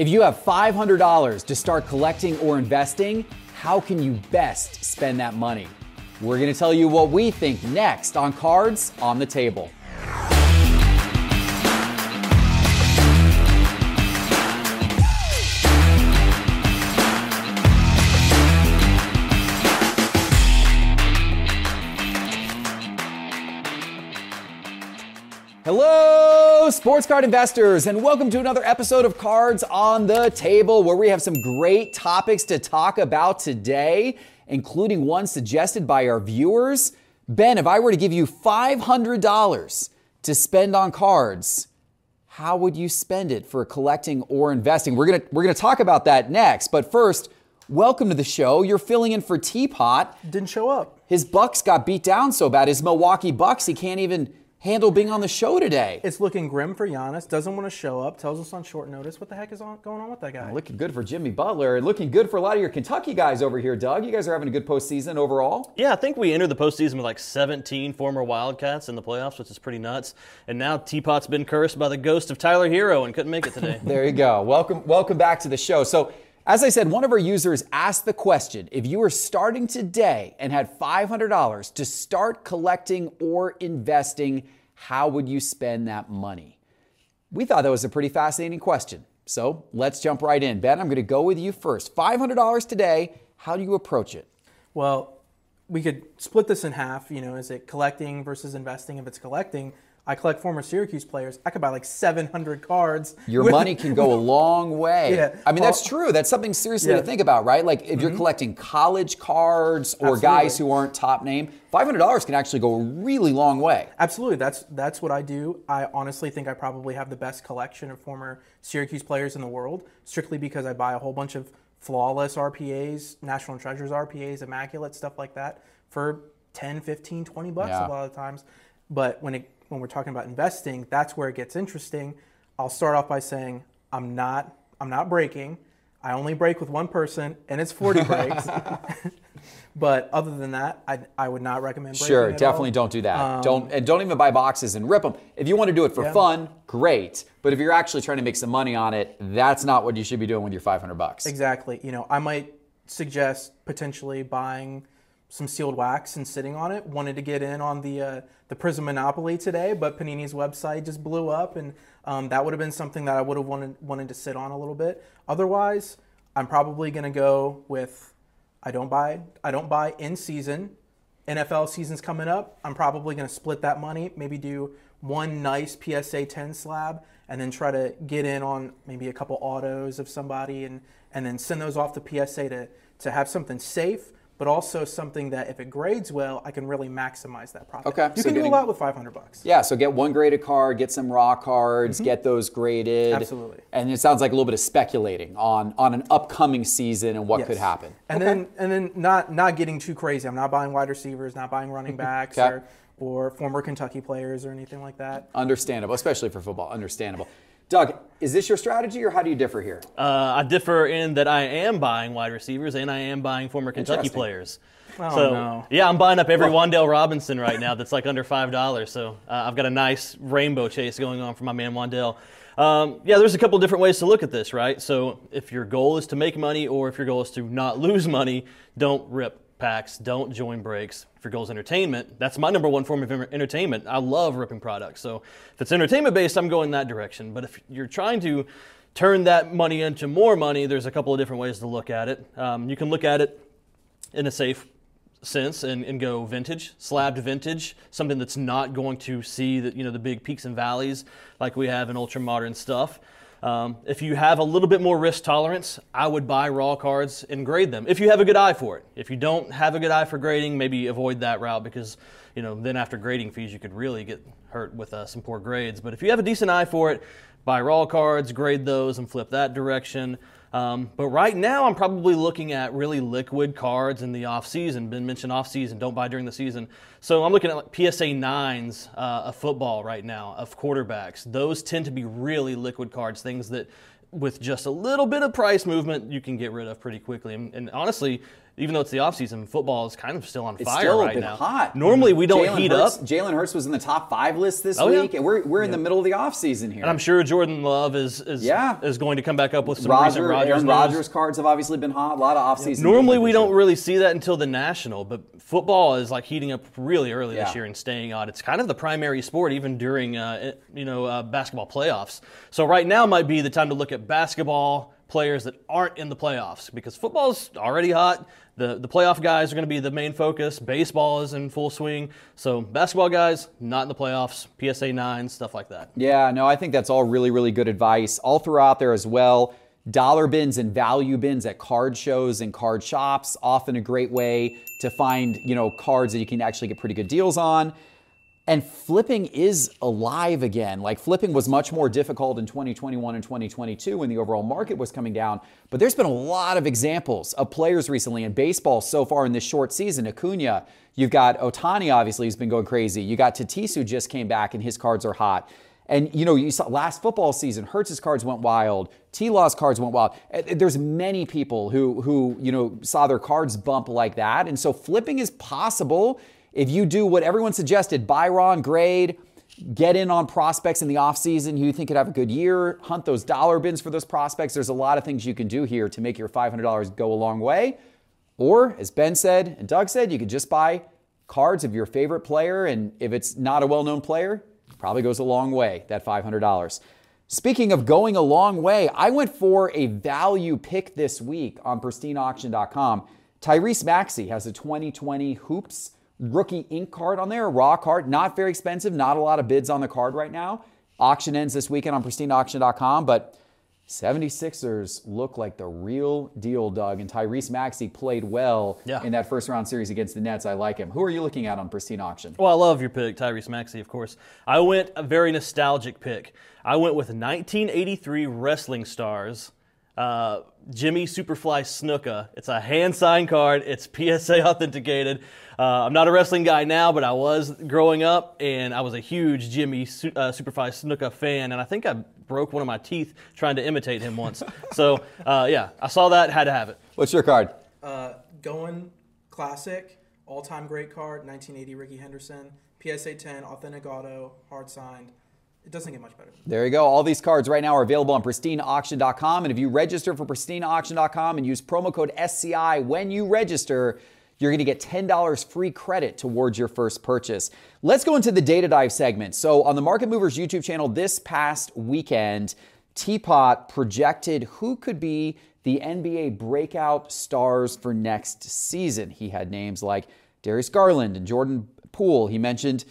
If you have $500 to start collecting or investing, how can you best spend that money? We're going to tell you what we think next on Cards on the Table. Hello, sports card investors, and welcome to another episode of Cards on the Table, where we have some great topics to talk about today, including one suggested by our viewers. Ben, if I were to give you $500 to spend on cards, how would you spend it for collecting or investing? We're gonna we're gonna talk about that next, but first, welcome to the show. You're filling in for Teapot. Didn't show up. His Bucks got beat down so bad. His Milwaukee Bucks, he can't even handle being on the show today. It's looking grim for Giannis. Doesn't want to show up. Tells us on short notice. What the heck is on, going on with that guy? Oh, looking good for Jimmy Butler. Looking good for a lot of your Kentucky guys over here, Doug. You guys are having a good postseason overall. Yeah, I think we entered the postseason with like 17 former Wildcats in the playoffs, which is pretty nuts. And now Teapot's been cursed by the ghost of Tyler Herro and couldn't make it today. there you go. Welcome, welcome back to the show. So. As I said, one of our users asked the question if you were starting today and had $500 to start collecting or investing, how would you spend that money? We thought that was a pretty fascinating question. So let's jump right in. Ben, I'm going to go with you first. $500 today. How do you approach it? Well, we could split this in half. You know, is it collecting versus investing? If it's collecting, I collect former Syracuse players. I could buy like 700 cards. Your with, money can go a long way. Yeah. I mean, that's true. That's something seriously yeah. to think about, right? Like if mm-hmm. you're collecting college cards or Absolutely. guys who aren't top name, $500 can actually go a really long way. Absolutely. That's that's what I do. I honestly think I probably have the best collection of former Syracuse players in the world, strictly because I buy a whole bunch of flawless RPAs, National Treasures RPAs, immaculate stuff like that for 10, 15, 20 bucks yeah. a lot of times. But when it when we're talking about investing, that's where it gets interesting. I'll start off by saying I'm not I'm not breaking. I only break with one person, and it's 40 breaks. but other than that, I, I would not recommend breaking. Sure, definitely don't do that. Um, don't and don't even buy boxes and rip them. If you want to do it for yeah. fun, great. But if you're actually trying to make some money on it, that's not what you should be doing with your 500 bucks. Exactly. You know, I might suggest potentially buying some sealed wax and sitting on it. Wanted to get in on the uh, the Prizm Monopoly today, but Panini's website just blew up, and um, that would have been something that I would have wanted wanted to sit on a little bit. Otherwise, I'm probably to go with I don't buy I don't buy in season. NFL season's coming up. I'm probably to split that money, maybe do one nice PSA 10 slab, and then try to get in on maybe a couple autos of somebody, and and then send those off to PSA to to have something safe but also something that if it grades well, I can really maximize that profit. Okay. You so can getting, do a lot with 500 bucks. Yeah, so get one graded card, get some raw cards, mm-hmm. get those graded. Absolutely. And it sounds like a little bit of speculating on on an upcoming season and what yes. could happen. And okay. then and then not not getting too crazy. I'm not buying wide receivers, not buying running backs okay. or or former Kentucky players or anything like that. Understandable, especially for football. Understandable. Doug, is this your strategy or how do you differ here? Uh, I differ in that I am buying wide receivers and I am buying former Kentucky players. Oh, so, no. yeah, I'm buying up every well, Wan'Dale Robinson right now that's like under $5. So uh, I've got a nice rainbow chase going on for my man Wan'Dale. Um, yeah, there's a couple different ways to look at this, right? So if your goal is to make money or if your goal is to not lose money, don't rip packs, don't join breaks. For goals entertainment, that's my number one form of entertainment. I love ripping products. So if it's entertainment based, I'm going that direction. But if you're trying to turn that money into more money, there's a couple of different ways to look at it. Um, you can look at it in a safe sense and, and go vintage, slabbed vintage, something that's not going to see the, you know, the big peaks and valleys like we have in ultra modern stuff. Um, if you have a little bit more risk tolerance, I would buy raw cards and grade them if you have a good eye for it. If you don't have a good eye for grading, maybe avoid that route because you know then after grading fees you could really get hurt with uh, some poor grades. But if you have a decent eye for it, buy raw cards, grade those, and flip that direction. Um, but right now, I'm probably looking at really liquid cards in the off season. Been mentioned off season, don't buy during the season. So I'm looking at like PSA nines uh, of football right now of quarterbacks. Those tend to be really liquid cards, things that with just a little bit of price movement you can get rid of pretty quickly. And, and honestly, even though it's the offseason, football is kind of still on It's fire still right been now. hot. Normally we don't Jalen heat Hurts, up. Jalen Hurts was in the top five list this Oh, yeah. week, and we're, we're in the middle of the offseason here. And I'm sure Jordan Love is is, Yeah. is going to come back up with some recent Rodgers Aaron. Rodgers cards have obviously been hot. A lot of offseason. Normally we don't really see that until the national, but football is like heating up really early Yeah. this year and staying on. It's kind of the primary sport even during uh, you know uh, basketball playoffs. So right now might be the time to look at basketball players that aren't in the playoffs because football's already hot. The the playoff guys are going to be the main focus. Baseball is in full swing. So basketball guys not in the playoffs. PSA nine stuff like that. Yeah, no, I think that's all really, really good advice. All throughout there as well. Dollar bins and value bins at card shows and card shops, often a great way to find, you know, cards that you can actually get pretty good deals on. And flipping is alive again. Like flipping was much more difficult in 2021 and 2022 when the overall market was coming down. But there's been a lot of examples of players recently in baseball so far in this short season. Acuna, you've got Ohtani, obviously, who's been going crazy. You got Tatis, who just came back and his cards are hot. And you know, you saw last football season, Hurts's cards went wild. T Law's cards went wild. There's many people who who you know saw their cards bump like that, and so flipping is possible if you do what everyone suggested: buy raw and grade, get in on prospects in the offseason who you think could have a good year, hunt those dollar bins for those prospects. There's a lot of things you can do here to make your $500 go a long way. Or, as Ben said and Doug said, you could just buy cards of your favorite player, and if it's not a well known player, probably goes a long way, that $500. Speaking of going a long way, I went for a value pick this week on pristineauction.com. Tyrese Maxey has a 2020 Hoops rookie ink card on there, a raw card, not very expensive, not a lot of bids on the card right now. Auction ends this weekend on pristineauction.com, but 76ers look like the real deal, Doug. And Tyrese Maxey played well Yeah. in that first round series against the Nets. I like him. Who are you looking at on Pristine Auction? Well, I love your pick, Tyrese Maxey, of course. I went a very nostalgic pick. I went with 1983 Wrestling Stars, uh, Jimmy Superfly Snuka. It's a hand signed card. It's PSA authenticated. Uh, I'm not a wrestling guy now, but I was growing up, and I was a huge Jimmy Su- uh, Superfly Snuka fan, and I think I broke one of my teeth trying to imitate him once. so, uh, yeah, I saw that, had to have it. What's your card? Uh, going classic, all time great card, 1980 Rickey Henderson, PSA 10, authentic auto, hard signed. It doesn't get much better. There you go. All these cards right now are available on pristineauction.com. And if you register for pristineauction.com and use promo code SCI when you register, you're going to get $10 free credit towards your first purchase. Let's go into the data dive segment. So, on the Market Movers YouTube channel this past weekend, Teapot projected who could be the NBA breakout stars for next season. He had names like Darius Garland and Jordan Poole. He mentioned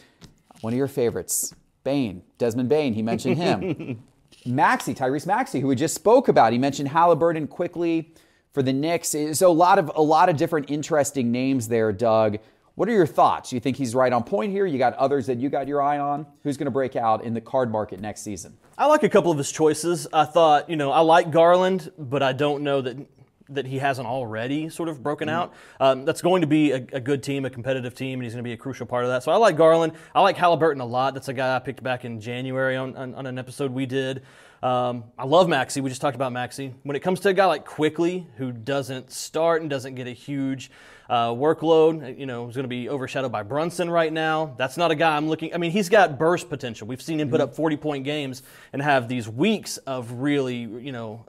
one of your favorites, Bane, Desmond Bane. He mentioned him. Maxey, Tyrese Maxey, who we just spoke about. He mentioned Halliburton Quickley for the Knicks. So a lot of a lot of different interesting names there, Doug. What are your thoughts? You think he's right on point here? You got others that you got your eye on? Who's going to break out in the card market next season? I like a couple of his choices. I thought, you know, I like Garland, but I don't know that that he hasn't already sort of broken out. Um, that's going to be a, a good team, a competitive team, and he's going to be a crucial part of that. So I like Garland. I like Halliburton a lot. That's a guy I picked back in January on, on, on an episode we did. Um, I love Maxey. We just talked about Maxey. When it comes to a guy like Quickley, who doesn't start and doesn't get a huge uh, workload, you know, is going to be overshadowed by Brunson right now. That's not a guy I'm looking. I mean, he's got burst potential. We've seen him put up 40 point games and have these weeks of really, you know,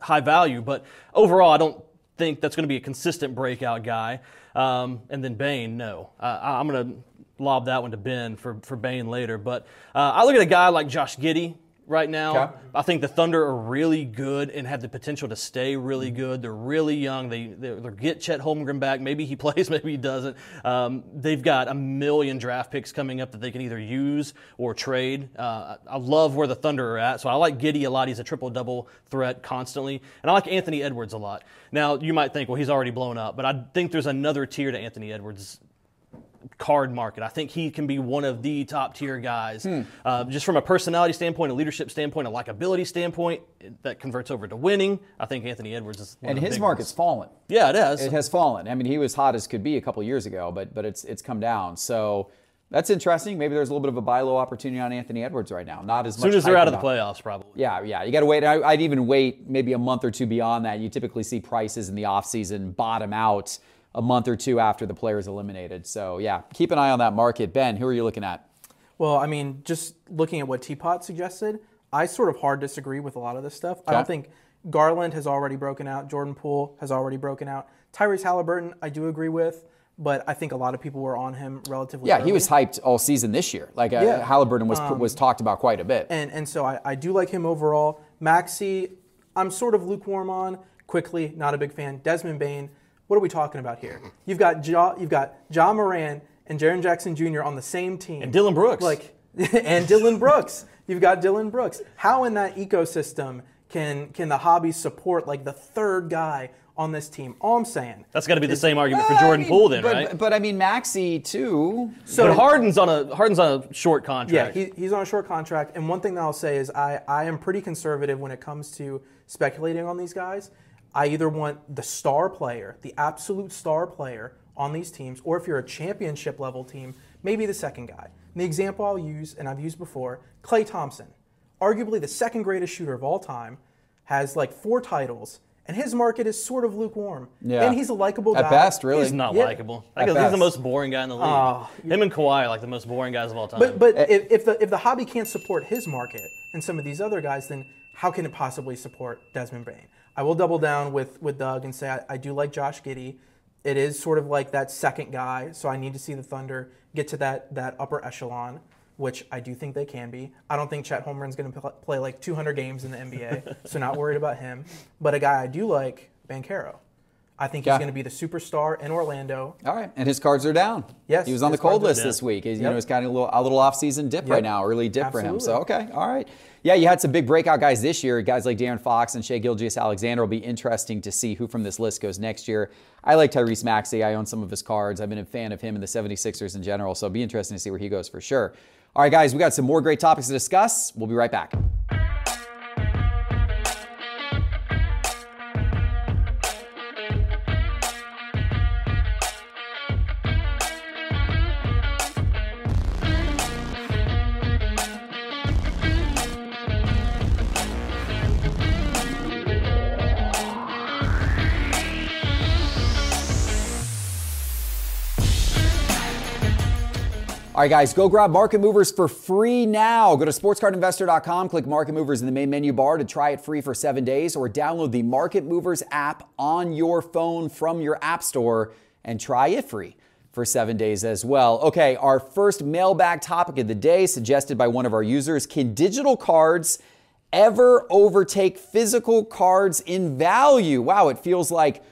high value. But overall, I don't think that's going to be a consistent breakout guy. Um, and then Bane, no. Uh, I'm going to lob that one to Ben for, for Bane later. But uh, I look at a guy like Josh Giddey right now. Okay. I think the Thunder are really good and have the potential to stay really good. They're really young. They they they'll get Chet Holmgren back. Maybe he plays, maybe he doesn't. Um, they've got a million draft picks coming up that they can either use or trade. Uh, I love where the Thunder are at, so I like Giddey a lot. He's a triple double threat constantly, and I like Anthony Edwards a lot. Now you might think, well, he's already blown up, but I think there's another tier to Anthony Edwards card market. I think he can be one of the top tier guys, uh, just from a personality standpoint, a leadership standpoint, a likability standpoint that converts over to winning. I think Anthony Edwards is one And his market's ones. fallen. Yeah, it has. It has fallen. I mean, he was hot as could be a couple years ago, but but it's it's come down. So That's interesting. Maybe there's a little bit of a buy low opportunity on Anthony Edwards right now. Not as As much. soon as they're out of the playoffs, probably. Yeah, yeah. You got to wait. I, I'd even wait maybe a month or two beyond that. You typically see prices in the offseason bottom out a month or two after the player is eliminated. So, yeah, keep an eye on that market. Ben, who are you looking at? Well, I mean, just looking at what Teapot suggested, I sort of hard disagree with a lot of this stuff. I don't think Garland has already broken out. Jordan Poole has already broken out. Tyrese Halliburton, I do agree with, but I think a lot of people were on him relatively. Yeah, he was hyped all season this year. Like uh, Yeah. Um, Halliburton was was talked about quite a bit. and and so I, I do like him overall. Maxey, I'm sort of lukewarm on. Quickley, not a big fan. Desmond Bane, what are we talking about here? You've got ja, you've got Ja Morant and Jaren Jackson Jr. on the same team. And Dillon Brooks. Like and Dillon Brooks. You've got Dillon Brooks. How in that ecosystem can can the hobby support like the third guy on this team? All I'm saying. That's got to be the same argument for Well, I Jordan mean, Poole, then, but, right? But I mean, Maxey too. So but Harden's on a Harden's on a short Yeah, contract. he, he's on a short contract. And one thing that I'll say is I, I am pretty conservative when it comes to speculating on these guys. I either want the star player, the absolute star player on these teams, or if you're a championship level team, maybe the second guy. And the example I'll use, and I've used before, Klay Thompson, arguably the second greatest shooter of all time, has like four titles, and his market is sort of lukewarm. Yeah. And he's a likable guy. At guy. best, really. He's not Yeah. likable. Like, he's the most boring guy in the league. Oh, Him and Kawhi are like the most boring guys of all time. But but eh. if, if the if the hobby can't support his market and some of these other guys, then how can it possibly support Desmond Bane? I will double down with with Doug and say I, I do like Josh Giddey. It is sort of like that second guy, so I need to see the Thunder get to that that upper echelon, which I do think they can be. I don't think Chet Holmgren's going to play like 200 games in the NBA, so not worried about him. But a guy I do like, Banchero. I think he's going to be the superstar in Orlando. All right, and his cards are down. Yes, he was on the cold list this week. He's, You know, it's kind of a little, a little off-season dip right now, early dip for him. So okay, all right. Yeah, you had some big breakout guys this year. Guys like De'Aaron Fox and Shai Gilgeous Alexander will be interesting to see who from this list goes next year. I like Tyrese Maxey. I own some of his cards. I've been a fan of him and the 76ers in general, so it'll be interesting to see where he goes for sure. All right, guys, we got some more great topics to discuss. We'll be right back. All right, guys, go grab Market Movers for free now. Go to sportscardinvestor.com, click Market Movers in the main menu bar to try it free for seven days, or download the Market Movers app on your phone from your app store and try it free for seven days as well. Okay, our first mailbag topic of the day, suggested by one of our users Can digital cards ever overtake physical cards in value? Wow, it feels like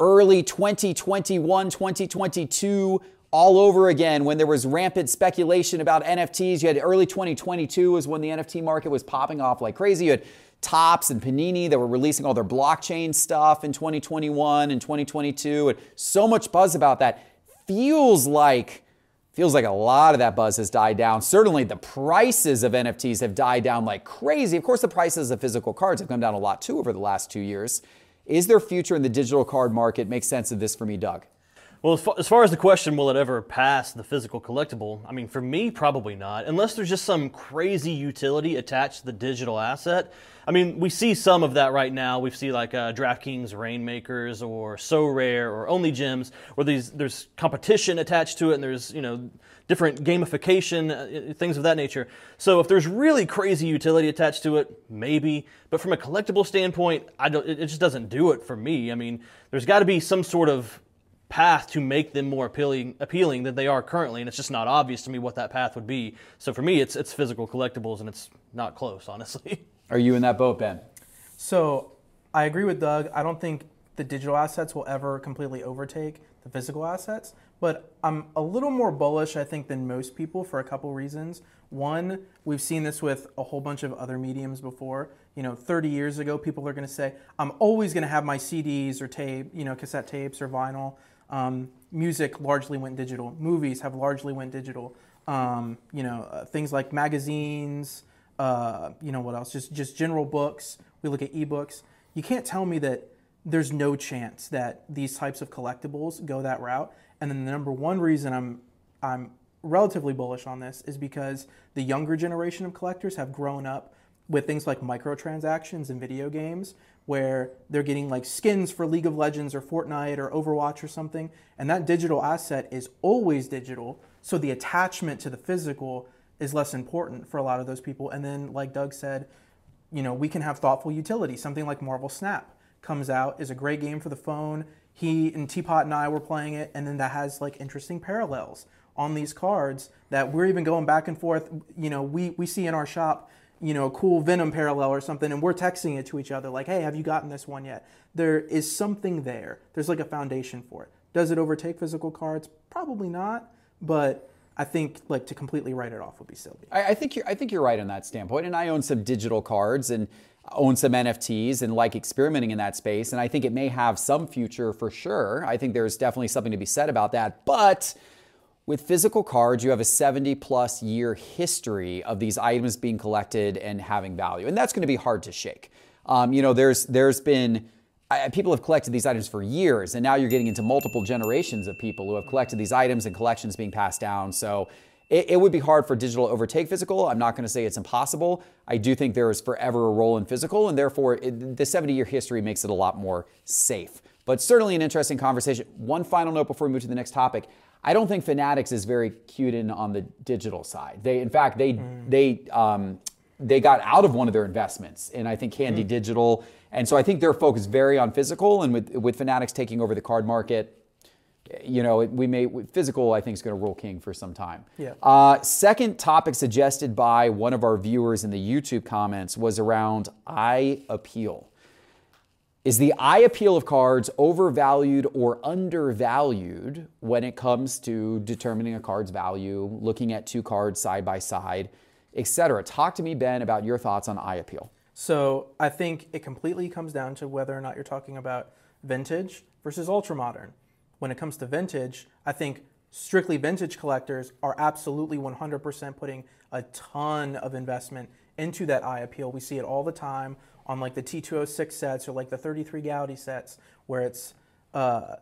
early 2021, 2022 all over again when there was rampant speculation about NFTs. You had early 2022 was when the NFT market was popping off like crazy. You had Topps and Panini that were releasing all their blockchain stuff in 2021 and 2022 and so much buzz about that. Feels like feels like a lot of that buzz has died down. Certainly the prices of NFTs have died down like crazy. Of course the prices of physical cards have come down a lot too over the last 2 years. Is there future in the digital card market? Make sense of this for me, Doug. Well, as far, as the question, will it ever pass the physical collectible? I mean, for me, probably not, unless there's just some crazy utility attached to the digital asset. I mean, we see some of that right now. We see like uh, DraftKings Rainmakers or Sorare or Only Gems, where these there's competition attached to it, and there's you know different gamification, uh, things of that nature. So if there's really crazy utility attached to it, maybe. But from a collectible standpoint, I don't. It just doesn't do it for me. I mean, there's got to be some sort of path to make them more appealing appealing than they are currently and it's just not obvious to me what that path would be so for me it's it's physical collectibles and it's not close honestly Are you in that boat, Ben? So I agree with Doug. I don't think the digital assets will ever completely overtake the physical assets, but I'm a little more bullish, I think, than most people for a couple reasons. One, we've seen this with a whole bunch of other mediums before. You know, 30 years ago, people are going to say, "I'm always going to have my CDs or tape, you know, cassette tapes or vinyl." Um, music largely went digital. Movies have largely went digital. Um, you know, uh, things like magazines, uh, you know what else? Just just general books. We look at ebooks. You can't tell me that there's no chance that these types of collectibles go that route. And then the number one reason I'm I'm relatively bullish on this is because the younger generation of collectors have grown up with things like microtransactions in video games where they're getting like skins for League of Legends or Fortnite or Overwatch or something and that digital asset is always digital so the attachment to the physical is less important for a lot of those people. And then like Doug said you know we can have thoughtful utility. Something like Marvel Snap comes out is a great game for the phone. He and Teapot and I were playing it and then that has like interesting parallels on these cards that we're even going back and forth. You know we we see in our shop you know, a cool Venom parallel or something, and we're texting it to each other like, hey, have you gotten this one yet? There is something there. There's like a foundation for it. Does it overtake physical cards? Probably not, but I think like to completely write it off would be silly. I, I think you're, I think you're right on that standpoint, and I own some digital cards and own some NFTs and like experimenting in that space, and I think it may have some future for sure. I think there's definitely something to be said about that, but with physical cards, you have a 70 plus year history of these items being collected and having value, and that's going to be hard to shake. Um, you know, there's there's been I, people have collected these items for years, and now you're getting into multiple generations of people who have collected these items and collections being passed down. So it, it would be hard for digital to overtake physical. I'm not going to say it's impossible. I do think there is forever a role in physical, and therefore it, the 70 year history makes it a lot more safe. But certainly an interesting conversation. One final note before we move to the next topic. I don't think Fanatics is very cued in on the digital side. They, in fact, they mm. they um, they got out of one of their investments, and I think Candy mm. Digital, and so I think they're focused very on physical. And with with Fanatics taking over the card market, you know, we may physical. I think is going to rule king for some time. Yeah. Uh, second topic suggested by one of our viewers in the YouTube comments was around eye appeal. Is the eye appeal of cards overvalued or undervalued when it comes to determining a card's value, looking at two cards side by side, etc.? Talk to me, Ben, about your thoughts on eye appeal. So I think it completely comes down to whether or not you're talking about vintage versus ultra modern. When it comes to vintage, I think strictly vintage collectors are absolutely 100% putting a ton of investment into that eye appeal. We see it all the time on like the T206 sets or like the 33 Goudey sets where it's uh,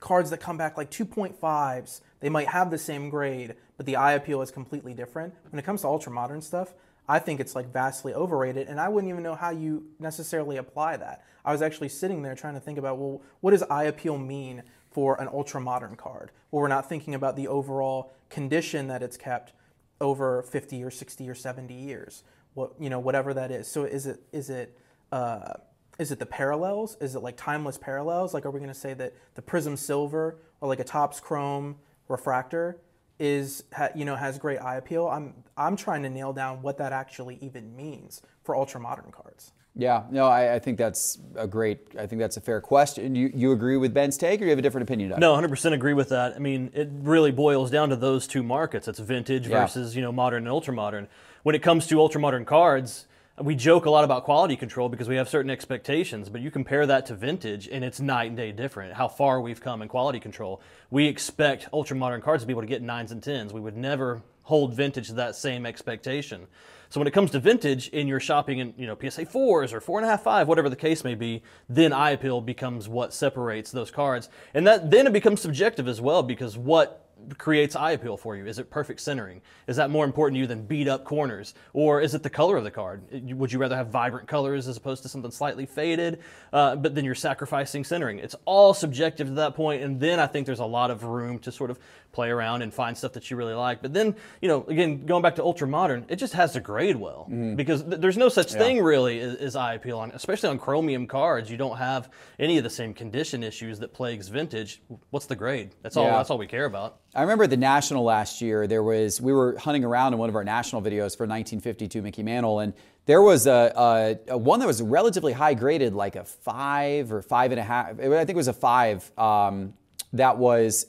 cards that come back like 2.5s. They might have the same grade, but the eye appeal is completely different. When it comes to ultra modern stuff, I think it's like vastly overrated, and I wouldn't even know how you necessarily apply that. I was actually sitting there trying to think about, well, what does eye appeal mean for an ultra modern card? Well, we're not thinking about the overall condition that it's kept over 50 or 60 or 70 years what you know whatever that is. So is it is it uh, is it the parallels? Is it like timeless parallels? Like are we going to say that the Prizm Silver or like a Topps Chrome refractor is you know has great eye appeal? I'm I'm trying to nail down what that actually even means for ultra modern cards. Yeah, no, I, I, think that's a great. I think that's a fair question. You you agree with Ben's take, or you have a different opinion? No, 100 percent agree with that. I mean, it really boils down to those two markets. It's vintage yeah. versus you know modern and ultra modern when it comes to ultra modern cards, we joke a lot about quality control because we have certain expectations, but you compare that to vintage and it's night and day different. How far we've come in quality control. We expect ultra modern cards to be able to get nines and tens. We would never hold vintage to that same expectation. So when it comes to vintage and you're shopping in, you know, PSA fours or four and a half, five, whatever the case may be, then eye appeal becomes what separates those cards. And that then it becomes subjective as well because what creates eye appeal for you? Is it perfect centering? Is that more important to you than beat up corners? Or is it the color of the card? Would you rather have vibrant colors as opposed to something slightly faded? Uh, but then you're sacrificing centering. It's all subjective to that point, and then I think there's a lot of room to sort of play around and find stuff that you really like. But then, you know, again, going back to ultra modern, it just has to grade well mm. because th- there's no such yeah. thing really as, as, eye appeal on, especially on chromium cards. You don't have any of the same condition issues that plagues vintage. What's the grade? That's all. Yeah. That's all we care about. I remember the national last year. There was we were hunting around in one of our national videos for 1952 Mickey Mantle, and there was a, a, a one that was relatively high graded, like a five or five and a half. I think it was a five. Um, that was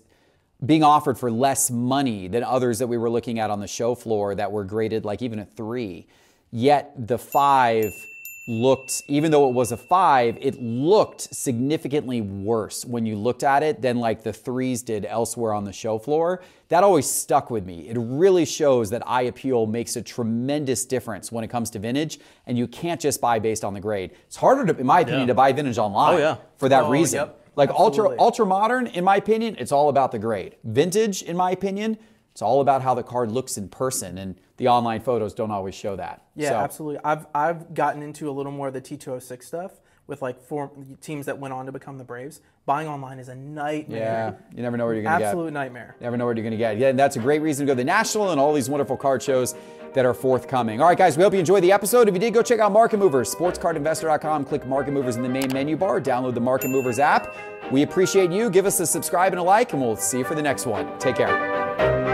being offered for less money than others that we were looking at on the show floor that were graded like even a three. Yet the five looked, even though it was a five, it looked significantly worse when you looked at it than like the threes did elsewhere on the show floor. That always stuck with me. It really shows that eye appeal makes a tremendous difference when it comes to vintage, and you can't just buy based on the grade. It's harder, to, in my opinion, yeah. to buy vintage online oh, yeah. for that oh, reason. Yep. Like ultra ultra modern, in my opinion, it's all about the grade. Vintage, in my opinion, It's all about how the card looks in person, and the online photos don't always show that. Yeah, So- absolutely. I've I've gotten into a little more of the T206 stuff with like four teams that went on to become the Braves. Buying online is a nightmare. Yeah, you never know where you're going to get. Absolute nightmare. Never know where you're going to get. Yeah, and that's a great reason to go to the National and all these wonderful card shows that are forthcoming. All right, guys, we hope you enjoyed the episode. If you did, go check out Market Movers, sportscardinvestor.com. Click Market Movers in the main menu bar. Download the Market Movers app. We appreciate you. Give us a subscribe and a like, and we'll see you for the next one. Take care.